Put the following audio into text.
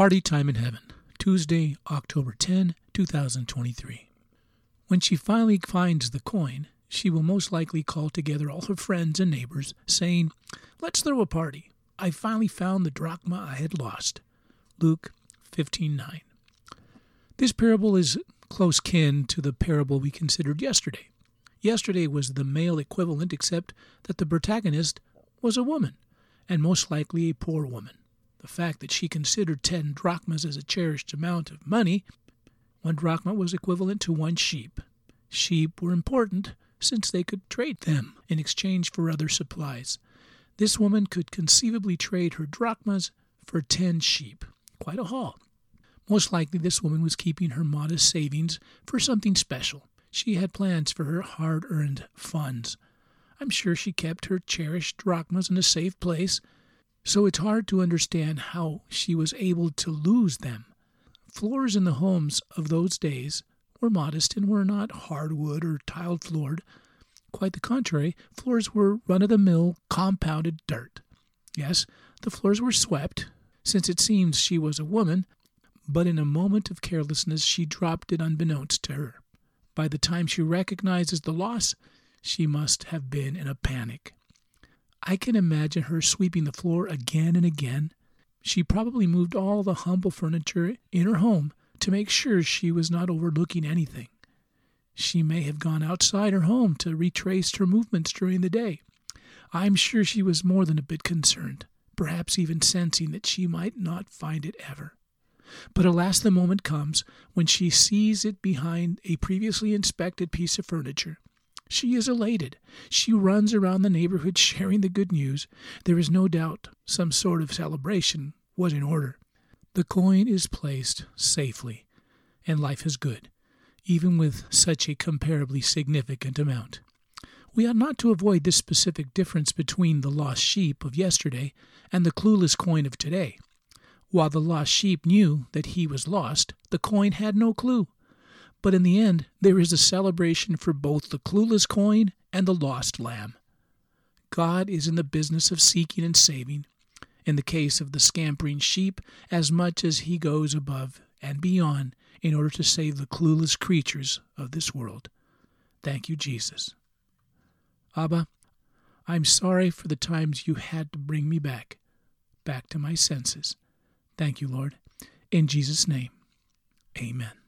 Party Time in Heaven, Tuesday, October 10, 2023. When she finally finds the coin, she will most likely call together all her friends and neighbors, saying, Let's throw a party. I finally found the drachma I had lost. Luke 15:9. This parable is close kin to the parable we considered yesterday. Yesterday was the male equivalent, except that the protagonist was a woman, and most likely a poor woman. The fact that she considered ten drachmas as a cherished amount of money, one drachma was equivalent to one sheep. Sheep were important since they could trade them in exchange for other supplies. This woman could conceivably trade her drachmas for ten sheep. Quite a haul. Most likely, this woman was keeping her modest savings for something special. She had plans for her hard earned funds. I'm sure she kept her cherished drachmas in a safe place so it's hard to understand how she was able to lose them. Floors in the homes of those days were modest and were not hardwood or tiled floored. Quite the contrary, floors were run of the mill, compounded dirt. Yes, the floors were swept, since it seems she was a woman, but in a moment of carelessness she dropped it unbeknownst to her. By the time she recognizes the loss, she must have been in a panic. I can imagine her sweeping the floor again and again. She probably moved all the humble furniture in her home to make sure she was not overlooking anything. She may have gone outside her home to retrace her movements during the day. I'm sure she was more than a bit concerned, perhaps even sensing that she might not find it ever. But alas, the moment comes when she sees it behind a previously inspected piece of furniture. She is elated. She runs around the neighborhood sharing the good news. There is no doubt some sort of celebration was in order. The coin is placed safely, and life is good, even with such a comparably significant amount. We ought not to avoid this specific difference between the lost sheep of yesterday and the clueless coin of today. While the lost sheep knew that he was lost, the coin had no clue. But in the end, there is a celebration for both the clueless coin and the lost lamb. God is in the business of seeking and saving, in the case of the scampering sheep, as much as he goes above and beyond in order to save the clueless creatures of this world. Thank you, Jesus. Abba, I'm sorry for the times you had to bring me back, back to my senses. Thank you, Lord. In Jesus' name, amen.